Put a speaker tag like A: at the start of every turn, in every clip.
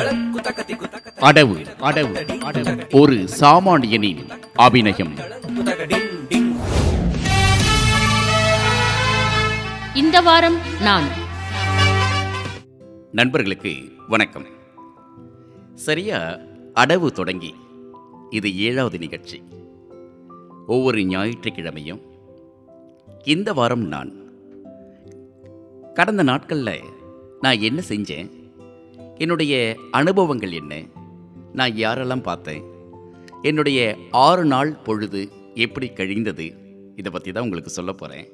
A: அடவு அடவு ஒரு சாமானியனின் அபிநயம்.
B: இந்த வாரம் நான்.
A: நண்பர்களுக்கு வணக்கம். சரியா அடவு தொடங்கி இது ஏழாவது நிகழ்ச்சி. ஒவ்வொரு ஞாயிற்றுக்கிழமையும் இந்த வாரம் நான். கடந்த நாட்களில் நான் என்ன செஞ்சேன்? என்னுடைய அனுபவங்கள் என்ன? நான் யாரெல்லாம் பார்த்தேன்? என்னுடைய ஆறு நாள் பொழுது எப்படி கழிந்தது? இதை பற்றி தான் உங்களுக்கு சொல்ல போகிறேன்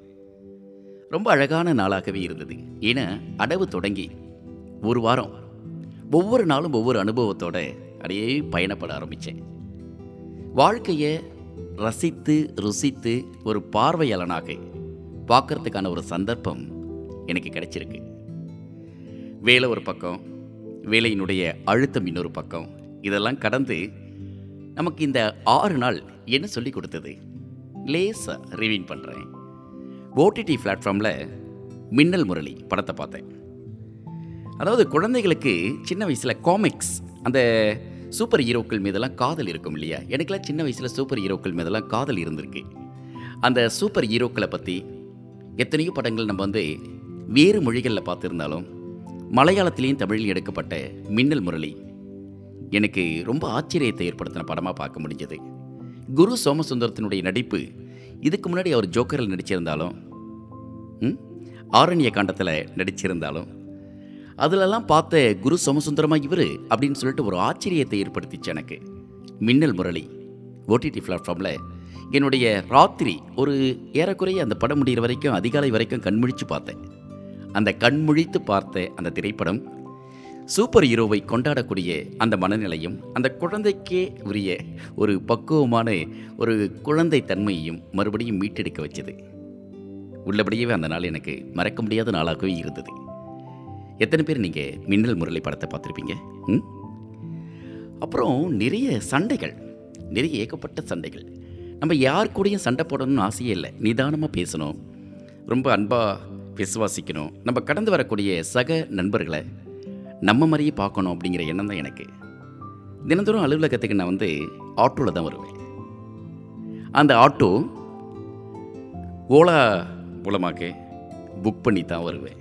A: ரொம்ப அழகான நாளாகவே இருந்தது. ஏன்னா அடவு தொடங்கி ஒரு வாரம் ஒவ்வொரு நாளும் ஒவ்வொரு அனுபவத்தோடு அப்படியே பயணப்பட ஆரம்பித்தேன். வாழ்க்கையை ரசித்து ருசித்து ஒரு பார்வையாளனாக பார்க்கறதுக்கான ஒரு சந்தர்ப்பம் எனக்கு கிடைச்சிருக்கு. வேலை ஒரு பக்கம் வேலையினுடைய அழுத்தம் இன்னொரு பக்கம். இதெல்லாம் கடந்து நமக்கு இந்த ஆறு நாள் என்ன சொல்லி கொடுத்தது? லேசாக ரிவீன் பண்ணுறேன் ஓடிடி பிளாட்ஃபார்மில் மின்னல் முரளி படத்தை பார்த்தேன். அதாவது குழந்தைகளுக்கு சின்ன வயசில் காமிக்ஸ் அந்த சூப்பர் ஹீரோக்கள் மீதெல்லாம் காதல் இருக்கும் இல்லையா? எனக்குலாம் சின்ன வயசில் சூப்பர் ஹீரோக்கள் மீதெல்லாம் காதல் இருந்திருக்கு. அந்த சூப்பர் ஹீரோக்களை பற்றி எத்தனையோ படங்கள் நம்ம வந்து வேறு மொழிகளில் பார்த்துருந்தாலும் மலையாளத்திலையும் தமிழில் எடுக்கப்பட்ட மின்னல் முரளி. எனக்கு ரொம்ப ஆச்சரியத்தை ஏற்படுத்தின படமாக பார்க்க முடிஞ்சது. குரு சோமசுந்தரத்தினுடைய நடிப்பு இதுக்கு முன்னாடி அவர் ஜோக்கரில் நடிச்சிருந்தாலும் ம், ஆரண்ய காண்டத்தில் நடிச்சிருந்தாலும் அதிலெல்லாம் பார்த்த குரு சோமசுந்தரமாக இவர் அப்படின்னு சொல்லிட்டு ஒரு ஆச்சரியத்தை ஏற்படுத்திச்சு எனக்கு. மின்னல் முரளி ஓடிடி பிளாட்ஃபார்மில் என்னுடைய ராத்திரி ஒரு ஏறக்குறைய அந்த படம் முடிகிற வரைக்கும் அதிகாலை வரைக்கும் கண்முழிச்சு பார்த்தேன். அந்த கண்முழித்து பார்த்த அந்த திரைப்படம் சூப்பர் ஹீரோவை கொண்டாடக்கூடிய அந்த மனநிலையும் அந்த குழந்தைக்கே உரிய ஒரு பக்குவமான ஒரு குழந்தை தன்மையையும் மறுபடியும் மீட்டெடுக்க வச்சது. உள்ளபடியே அந்த நாள் எனக்கு மறக்க முடியாத நாளாகவே இருந்தது. எத்தனை பேர் நீங்கள் மின்னல் முரளி படத்தை பார்த்துருப்பீங்க? ம்? அப்புறம் நிறைய சண்டைகள் நிறைய ஏகப்பட்ட சண்டைகள். நம்ம யார் கூடயும் சண்டை போடணும்னு ஆசையே இல்லை. நிதானமாக பேசணும். ரொம்ப அன்பாக விசுவாசிக்கணும். நம்ம கடந்து வரக்கூடிய சக நண்பர்களை நம்ம மாதிரியே பார்க்கணும் அப்படிங்கிற எண்ணம் தான் எனக்கு. தினந்தோறும் அலுவலகத்துக்கு நான் வந்து ஆட்டோவில் தான் வருவேன். அந்த ஆட்டோ ஓலா மூலமாக புக் பண்ணி தான் வருவேன்.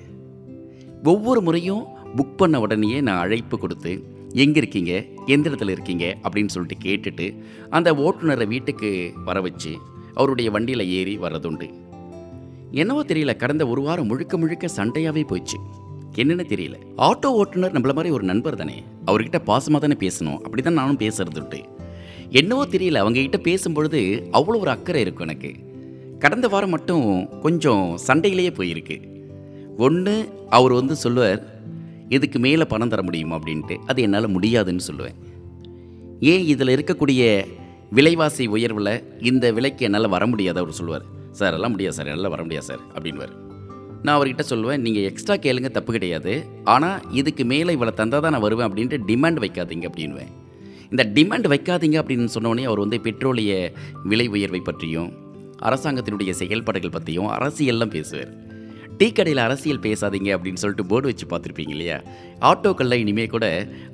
A: ஒவ்வொரு முறையும் புக் பண்ண உடனேயே நான் அழைப்பு கொடுத்து எங்கே இருக்கீங்க? எந்த இடத்துல இருக்கீங்க? அப்படின்னு சொல்லிட்டு கேட்டுட்டு அந்த ஓட்டுநரை வீட்டுக்கு வர வச்சு அவருடைய வண்டியில் ஏறி வர்றதுண்டு. என்னவோ தெரியல கடந்த ஒரு வாரம் முழுக்க முழுக்க சண்டையாகவே போயிடுச்சு. என்னென்னு தெரியல. ஆட்டோ ஓட்டுநர் நம்மள மாதிரி ஒரு நண்பர் தானே? அவர்கிட்ட பாசமாக தானே பேசணும். அப்படி தான் நானும் பேசுறது என்னவோ தெரியல அவங்ககிட்ட பேசும்பொழுது அவ்வளோ ஒரு அக்கறை இருக்கும் எனக்கு. கடந்த வாரம் மட்டும் கொஞ்சம் சண்டையிலேயே போயிருக்கு. ஒன்று அவர் வந்து சொல்லுவார் இதுக்கு மேலே பணம் தர முடியுமா? அப்படின்ட்டு. அது என்னால் முடியாதுன்னு சொல்லுவேன். ஏன் இதில் இருக்கக்கூடிய விலைவாசி உயர்வில் இந்த விலைக்கு என்னால் வர முடியாது? அவர் சொல்லுவார். சார் எல்லாம் முடியாது சார். என்னால் வர முடியாது சார் அப்படின்வார் நான் அவர்கிட்ட சொல்லுவேன் நீங்கள் எக்ஸ்ட்ரா கேளுங்க தப்பு கிடையாது. ஆனால் இதுக்கு மேலே இவ்வளோ தந்தால் தான் நான் வருவேன் அப்படின்ட்டு டிமாண்ட் வைக்காதீங்க அப்படின்வேன் இந்த டிமாண்ட் வைக்காதீங்க அப்படின்னு சொன்னோடனே அவர் வந்து பெட்ரோலிய விலை உயர்வை பற்றியும் அரசாங்கத்தினுடைய செயல்பாடுகள் பற்றியும் அரசியல்லாம் பேசுவார். டீ கடையில் அரசியல் பேசாதீங்க அப்படின்னு சொல்லிட்டு போர்டு வச்சு பார்த்துருப்பீங்க இல்லையா? ஆட்டோக்களில் இனிமேல் கூட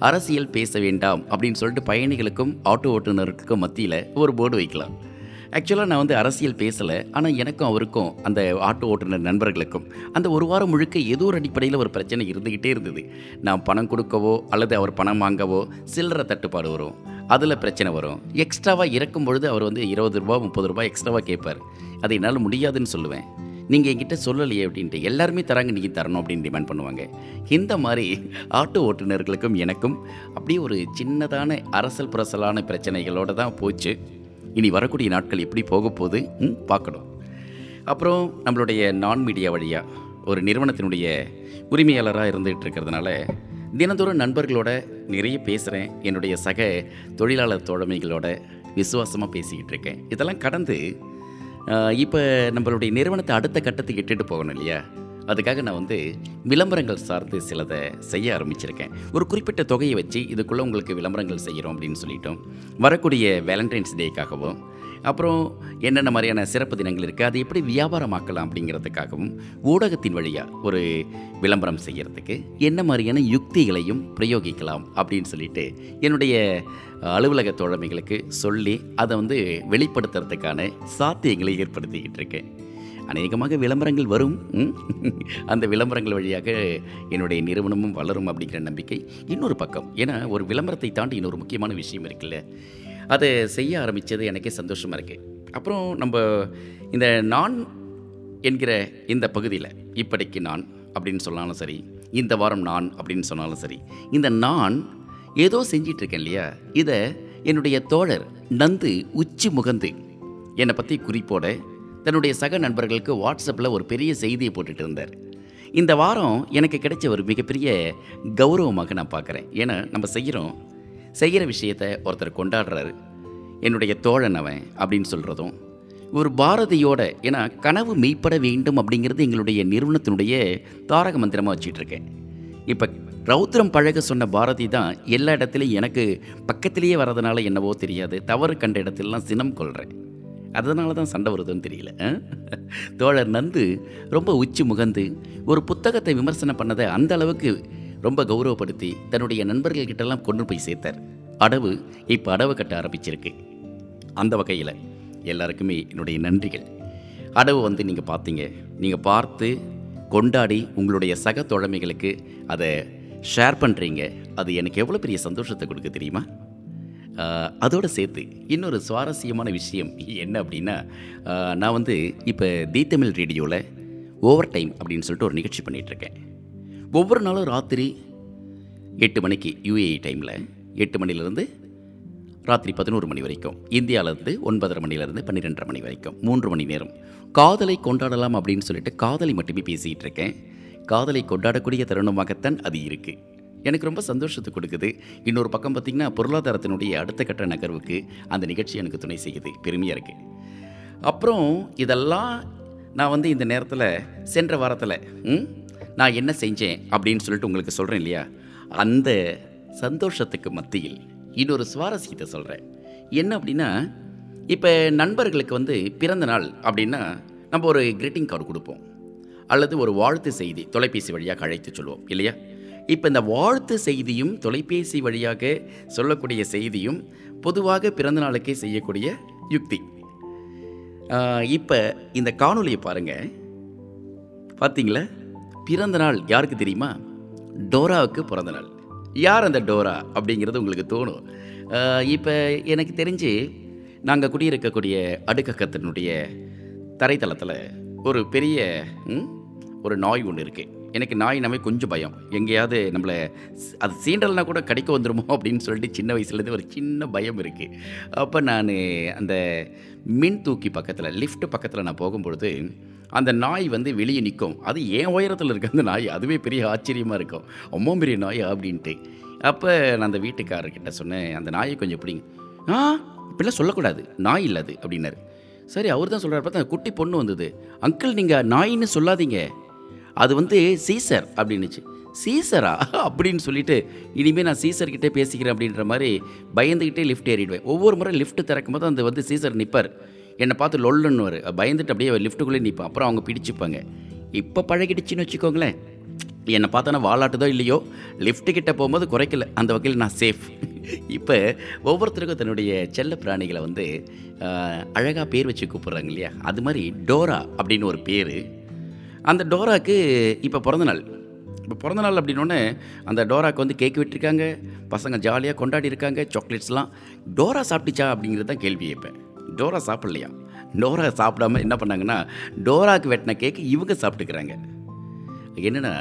A: அரசியல் பேச வேண்டாம் அப்படின்னு சொல்லிட்டு பயணிகளுக்கும் ஆட்டோ ஓட்டுநருக்கும் மத்தியில் ஒரு போர்டு வைக்கலாம். ஆக்சுவலாக நான் வந்து அரசியல் பேசலை ஆனால் எனக்கும் அவருக்கும் அந்த ஆட்டோ ஓட்டுநர் நண்பர்களுக்கும் அந்த ஒரு வாரம் முழுக்க ஏதோ ஒரு அடிப்படையில் ஒரு பிரச்சனை இருந்துக்கிட்டே இருந்தது. நான் பணம் கொடுக்கவோ அல்லது அவர் பணம் வாங்கவோ சில்லறை தட்டுப்பாடு வரும். அதில் பிரச்சனை வரும். எக்ஸ்ட்ராவாக இறக்கும் பொழுது அவர் வந்து இருபது ரூபா முப்பது ரூபாய் எக்ஸ்ட்ராவாக கேட்பார். அது என்னால் முடியாதுன்னு சொல்லுவேன். நீங்கள் என்கிட்ட சொல்லலையே அப்படின்ட்டு எல்லாருமே தராங்க நீங்கள் தரணும் அப்படின்னு டிமாண்ட் பண்ணுவாங்க. இந்த மாதிரி ஆட்டோ ஓட்டுநர்களுக்கும் எனக்கும் அப்படியே ஒரு சின்னதான அரசல் புரசலான பிரச்சனைகளோடு தான் போச்சு. இனி வரக்கூடிய நாட்கள் எப்படி போக போகுது ம், பார்க்கணும். அப்புறம் நம்மளுடைய நான் மீடியா வழியாக ஒரு நிறுவனத்தினுடைய உரிமையாளராக இருந்துகிட்டு இருக்கிறதுனால தினந்தோறும் நண்பர்களோட நிறைய பேசுகிறேன் என்னுடைய சக தொழிலாளர் தோழமைகளோட விசுவாசமாக பேசிக்கிட்டு இருக்கேன். இதெல்லாம் கடந்து இப்போ நம்மளுடைய நிறுவனத்தை அடுத்த கட்டத்துக்கு இட்டுட்டு போகணும் இல்லையா? அதுக்காக நான் வந்து விளம்பரங்கள் சார்ந்து சிலதை செய்ய ஆரம்பிச்சிருக்கேன். ஒரு குறிப்பிட்ட தொகையை வச்சு இதுக்குள்ளே உங்களுக்கு விளம்பரங்கள் செய்கிறோம் அப்படின்னு சொல்லிட்டோம். வரக்கூடிய வேலண்டைன்ஸ் டேக்காகவும் அப்புறம் என்னென்ன மாதிரியான சிறப்பு தினங்கள் இருக்குது அதை எப்படி வியாபாரமாக்கலாம் அப்படிங்கிறதுக்காகவும் ஊடகத்தின் வழியாக ஒரு விளம்பரம் செய்கிறதுக்கு என்ன மாதிரியான யுக்திகளையும் பிரயோகிக்கலாம் அப்படின்னு சொல்லிட்டு என்னுடைய அலுவலக தோழமைகளுக்கு சொல்லி அதை வந்து வெளிப்படுத்துறதுக்கான சாத்தியங்களை ஏற்படுத்திக்கிட்டு இருக்கேன். அநேகமாக விளம்பரங்கள் வரும். அந்த விளம்பரங்கள் வழியாக என்னுடைய நிறுவனமும் வளரும் அப்படிங்கிற நம்பிக்கை இன்னொரு பக்கம். ஏன்னா ஒரு விளம்பரத்தை தாண்டி இன்னொரு முக்கியமான விஷயம் இருக்குல்ல. அதை செய்ய ஆரம்பித்தது எனக்கே சந்தோஷமாக இருக்குது அப்புறம் நம்ம இந்த நான் என்கிற இந்த பகுதியில் இப்படிக்கு நான் அப்படின்னு சொன்னாலும் சரி இந்த வாரம் நான் அப்படின்னு சொன்னாலும் சரி இந்த நான் ஏதோ செஞ்சிட்ருக்கேன் இல்லையா? இதை என்னுடைய தோழர் நந்து உச்சி முகந்து என்னை பற்றி குறிப்போட தன்னுடைய சக நண்பர்களுக்கு வாட்ஸ்அப்பில் ஒரு பெரிய செய்தியை போட்டுட்டு இருந்தார். இந்த வாரம் எனக்கு கிடைச்ச ஒரு மிகப்பெரிய கௌரவமாக நான் பார்க்குறேன். ஏன்னா நம்ம செய்கிறோம். செய்கிற விஷயத்தை ஒருத்தர் கொண்டாடுறாரு. என்னுடைய தோழன் அவன் அப்படின்னு சொல்கிறதும் ஒரு பாரதியோட ஏன்னா கனவு மெய்ப்பட வேண்டும் அப்படிங்கிறது எங்களுடைய நிறுவனத்தினுடைய தாரக மந்திரமாக வச்சிட்ருக்கேன். இப்போ ரௌத்ரம் பழக சொன்ன பாரதி தான் எல்லா இடத்துலையும் எனக்கு பக்கத்திலேயே வரதுனால என்னவோ தெரியாது. தவறு கண்ட இடத்துலலாம் சினம் கொள்கிறேன் அதனால தான் சண்டை வருதுன்னு தெரியல. ஆ? தோழர் நந்து ரொம்ப உச்சி முகந்து ஒரு புத்தகத்தை விமர்சனம் பண்ணதை அந்த அளவுக்கு ரொம்ப கௌரவப்படுத்தி தன்னுடைய நண்பர்கள்கிட்டலாம் கொண்டு போய் சேர்த்தார். அடவு இப்போ அடவு கட்ட ஆரம்பிச்சிருக்கு. அந்த வகையில் எல்லாருக்குமே என்னுடைய நன்றிகள். அடவு வந்து நீங்கள் பார்த்தீங்க நீங்கள் பார்த்து கொண்டாடி உங்களுடைய சக தோழமைகளுக்கு அதை ஷேர் பண்ணுறீங்க அது எனக்கு எவ்வளோ பெரிய சந்தோஷத்தை கொடுக்க தெரியுமா? அதோடு சேர்த்து இன்னொரு சுவாரஸ்யமான விஷயம் என்ன அப்படின்னா நான் வந்து இப்போ தி தமிழ் ரேடியோவில் ஓவர் டைம் அப்படின்னு சொல்லிட்டு ஒரு நிகழ்ச்சி பண்ணிகிட்ருக்கேன் ஒவ்வொரு நாளும் ராத்திரி எட்டு மணிக்கு யூஏஇ டைமில் எட்டு மணிலேருந்து ராத்திரி பதினோரு மணி வரைக்கும் இந்தியாவிலேருந்து ஒன்பதரை மணிலேருந்து பன்னிரெண்டரை மணி வரைக்கும் மூன்று மணி நேரம். காதலை கொண்டாடலாம் அப்படின்னு சொல்லிட்டு காதலை மட்டுமே பேசிகிட்டு இருக்கேன் காதலை கொண்டாடக்கூடிய தருணமாகத்தான் அது இருக்குது எனக்கு ரொம்ப சந்தோஷத்தை கொடுக்குது. இன்னொரு பக்கம் பார்த்திங்கன்னா பொருளாதாரத்தினுடைய அடுத்த கட்ட நகர்வுக்கு அந்த நிகழ்ச்சி எனக்கு துணை செய்யுது. பெருமையாக இருக்குது அப்புறம் இதெல்லாம் நான் வந்து இந்த நேரத்தில் சென்ற வாரத்தில் ம், நான் என்ன செஞ்சேன் அப்படின்னு சொல்லிட்டு உங்களுக்கு சொல்கிறேன் இல்லையா? அந்த சந்தோஷத்துக்கு மத்தியில் இன்னொரு சுவாரஸ்யத்தை சொல்கிறேன் என்ன அப்படின்னா இப்போ நண்பர்களுக்கு வந்து பிறந்த நாள் அப்படின்னா நம்ம ஒரு கிரீட்டிங் கார்டு கொடுப்போம். அல்லது ஒரு வாழ்த்து செய்தி தொலைபேசி வழியாக அழைத்து சொல்லுவோம் இல்லையா? இப்போ இந்த வாழ்த்து செய்தியும் தொலைபேசி வழியாக சொல்லக்கூடிய செய்தியும் பொதுவாக பிறந்த நாளுக்கே செய்யக்கூடிய யுக்தி. இப்போ இந்த காணொலியை பாருங்கள் பார்த்தீங்களா பிறந்த நாள் யாருக்கு தெரியுமா? டோராவுக்கு பிறந்த நாள். யார் அந்த டோரா அப்படிங்கிறது உங்களுக்கு தோணும். இப்போ எனக்கு தெரிஞ்சு நாங்கள் குடியிருக்கக்கூடிய அடுக்கக்கத்தினுடைய தரைத்தளத்தில் ஒரு பெரிய ஒரு நாய் ஒன்று இருக்குது எனக்கு நாய்னாவே கொஞ்சம் பயம். எங்கேயாவது நம்மளை அது சீண்டல்னா கூட கடிக்க வந்துருமோ அப்படின்னு சொல்லிட்டு சின்ன வயசுலேருந்து ஒரு சின்ன பயம் இருக்குது அப்போ நான் அந்த மின் தூக்கி பக்கத்தில் லிஃப்ட் பக்கத்தில் நான் போகும்பொழுது அந்த நாய் வந்து வெளியே நிற்கும். அது ஏன் உயரத்தில் இருக்க அந்த நாய் அதுவே பெரிய ஆச்சரியமாக இருக்கும். ரொம்ப பெரிய நாய் அப்படின்ட்டு. அப்போ நான் அந்த வீட்டுக்காரர்கிட்ட சொன்னேன் அந்த நாயை கொஞ்சம் பிடிங்க ஆ? இப்படிலாம் சொல்லக்கூடாது. நாய் இல்லை அது அப்படின்னாரு. சரி அவர் தான் சொல்கிறார் பார்த்தா குட்டி பொண்ணு வந்தது. அங்கிள் நீங்கள் நாயின்னு சொல்லாதீங்க. அது வந்து சீசர் அப்படின்னுச்சு. சீசரா? அப்படின்னு சொல்லிட்டு இனிமேல் நான் சீசர்கிட்டே பேசிக்கிறேன் அப்படின்ற மாதிரி பயந்துக்கிட்டே லிஃப்ட் ஏறிடுவேன். ஒவ்வொரு முறை லிஃப்ட் திறக்கும் போது அந்த வந்து சீசர் நிற்பார் என்னை பார்த்து லொல்லுன்னு பயந்துட்டு அப்படியே லிஃப்ட்டுக்குள்ளே நிற்பா அப்புறம் அவங்க பிடிச்சிப்பாங்க. இப்போ பழகிடுச்சின்னு வச்சுக்கோங்களேன். என்னை பார்த்தோன்னா வாலாட்டுதோ இல்லையோ? லிஃப்ட்டு கிட்டே போகும்போது குறைக்கல. அந்த வகையில் நான் சேஃப் இப்போ ஒவ்வொருத்தருக்கும் தன்னுடைய செல்ல பிராணிகளை வந்து அழகாக பேர் வச்சு கூப்பிட்றாங்க இல்லையா? அது மாதிரி டோரா அப்படின்னு ஒரு பேர். அந்த டோராக்கு இப்போ பிறந்தநாள் இப்போ பிறந்தநாள் அப்படின்னோடனே அந்த டோராக்கு வந்து கேக் விட்டுருக்காங்க பசங்க ஜாலியாக கொண்டாடி இருக்காங்க சாக்லேட்ஸ்லாம் டோரா சாப்பிட்டுச்சா அப்படிங்கிறது தான் கேள்வி கேட்பேன். டோரா சாப்பிட்லையா? டோரா சாப்பிடாம என்ன பண்ணாங்கன்னா டோராக்கு வெட்டின கேக்கு இவங்க சாப்பிட்டுக்கிறாங்க. என்னென்னா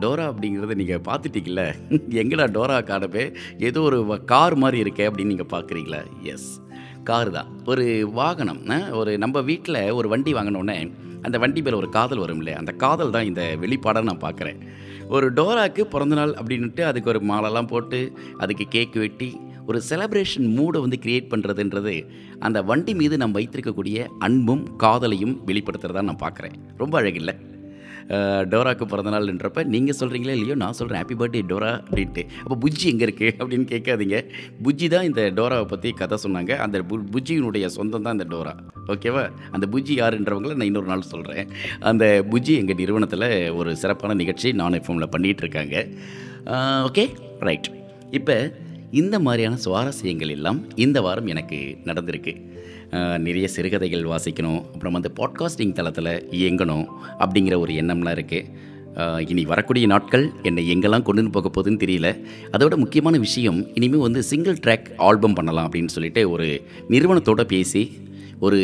A: டோரா அப்படிங்கிறத நீங்கள் பார்த்துட்டீங்கள எங்கடா டோரா காணவே ஏதோ ஒரு கார் மாதிரி இருக்கே அப்படின்னு நீங்கள் பார்க்குறீங்களா? எஸ் கார் தான். ஒரு வாகனம் ஒரு நம்ம வீட்டில் ஒரு வண்டி வாங்கினோடனே அந்த வண்டி மேலே ஒரு காதல் வரும் இல்லையா அந்த காதல் தான் இந்த வெளிப்பாடாக நான் பார்க்குறேன் ஒரு டோராக்கு பிறந்தநாள் அப்படின்ட்டு அதுக்கு ஒரு மாலைலாம் போட்டு அதுக்கு கேக் வெட்டி ஒரு செலப்ரேஷன் மூடை வந்து கிரியேட் பண்ணுறதுன்றது அந்த வண்டி மீது நம்ம வைத்திருக்கக்கூடிய அன்பும் காதலையும் வெளிப்படுத்துகிறதா நான் பார்க்குறேன் ரொம்ப அழகில்லை? அஹ், டோராக்கு பிறந்தநாள்ன்றப்ப நீங்கள் சொல்கிறீங்களே இல்லையோ நான் சொல்கிறேன் ஹாப்பி பர்த்டே டோரா அப்படின்ட்டு அப்போ புஜ்ஜி எங்கே இருக்குது அப்படின்னு கேட்காதீங்க. புஜ்ஜி தான் இந்த டோராவை பற்றி கதை சொன்னாங்க. அந்த பு புஜ்ஜியினுடைய சொந்தம் தான் இந்த டோரா. ஓகேவா அந்த புஜ்ஜி யாருன்றவங்கள நான் இன்னொரு நாள் சொல்கிறேன் அந்த புஜ்ஜி எங்கள் நிறுவனத்தில் ஒரு சிறப்பான நிகழ்ச்சி நான் எஃப்எம்மில் பண்ணிகிட்டு இருக்காங்க ஓகே ரைட் இப்போ இந்த மாதிரியான சுவாரஸ்யங்கள் எல்லாம் இந்த வாரம் எனக்கு நடந்திருக்கு. நிறைய சிறுகதைகள் வாசிக்கணும். அப்புறம் வந்து பாட்காஸ்டிங் தளத்தில் இயங்கணும் அப்படிங்கிற ஒரு எண்ணம்லாம் இருக்குது இனி வரக்கூடிய நாட்கள் என்னை எங்கெல்லாம் கொண்டு போக போகுதுன்னு தெரியல. அதோட முக்கியமான விஷயம் இனிமேல் வந்து சிங்கிள் ட்ராக் ஆல்பம் பண்ணலாம் அப்படின்னு சொல்லிட்டு ஒரு நிறுவனத்தோட பேசி ஒரு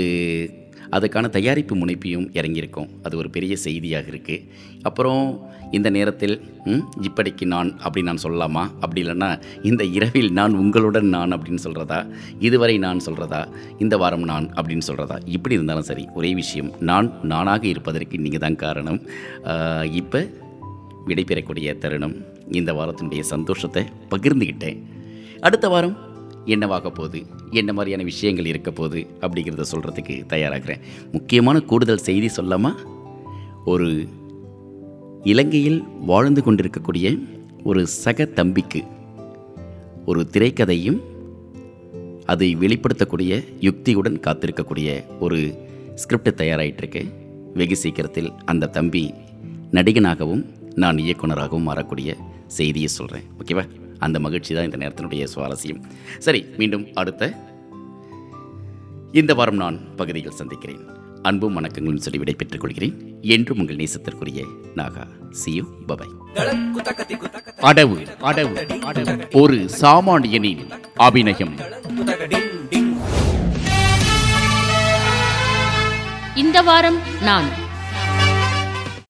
A: அதுக்கான தயாரிப்பு முனைப்பையும் இறங்கியிருக்கோம். அது ஒரு பெரிய செய்தியாக இருக்குது அப்புறம் இந்த நேரத்தில் இப்படிக்கு நான் அப்படி நான் சொல்லலாமா? அப்படி இல்லைன்னா இந்த இரவில் நான் உங்களுடன் நான் அப்படின்னு சொல்கிறதா இதுவரை நான் சொல்கிறதா இந்த வாரம் நான் அப்படின்னு சொல்கிறதா இப்படி இருந்தாலும் சரி ஒரே விஷயம் நான் நானாக இருப்பதற்கு நீங்கள் தான் காரணம் இப்போ விடைபெறக்கூடிய தருணம் இந்த வாரத்தினுடைய சந்தோஷத்தை பகிர்ந்துக்கிட்டேன் அடுத்த வாரம் என்னவாக போகுது? என்ன மாதிரியான விஷயங்கள் இருக்க போகுது? அப்படிங்கிறத சொல்கிறதுக்கு தயாராகிறேன். முக்கியமான கூடுதல் செய்தி சொல்லாமல் ஒரு இலங்கையில் வாழ்ந்து கொண்டிருக்கக்கூடிய ஒரு சக தம்பிக்கு ஒரு திரைக்கதையும் அதை வெளிப்படுத்தக்கூடிய யுக்தியுடன் காத்திருக்கக்கூடிய ஒரு ஸ்கிரிப்ட் தயாராகிட்டுருக்கு வெகு சீக்கிரத்தில் அந்த தம்பி நடிகனாகவும் நான் இயக்குனராகவும் மாறக்கூடிய செய்தியை சொல்கிறேன் ஓகேவா? அந்த மகிழ்ச்சி தான் இந்த நேரத்தினுடைய சுவாரஸ்யம். சரி மீண்டும் அடுத்த. இந்த வாரம் நான் பகுதியில் சந்திக்கிறேன். அன்பும் வணக்கங்களும் சொல்லி விடை பெற்றுக் கொள்கிறேன். என்றும் உங்கள் நேசத்திற்குரிய நாகா. சியு பபாய் அடவு அடவு அடவு. ஒரு சாமானியனின் அபிநயம்.
B: இந்த வாரம் நான்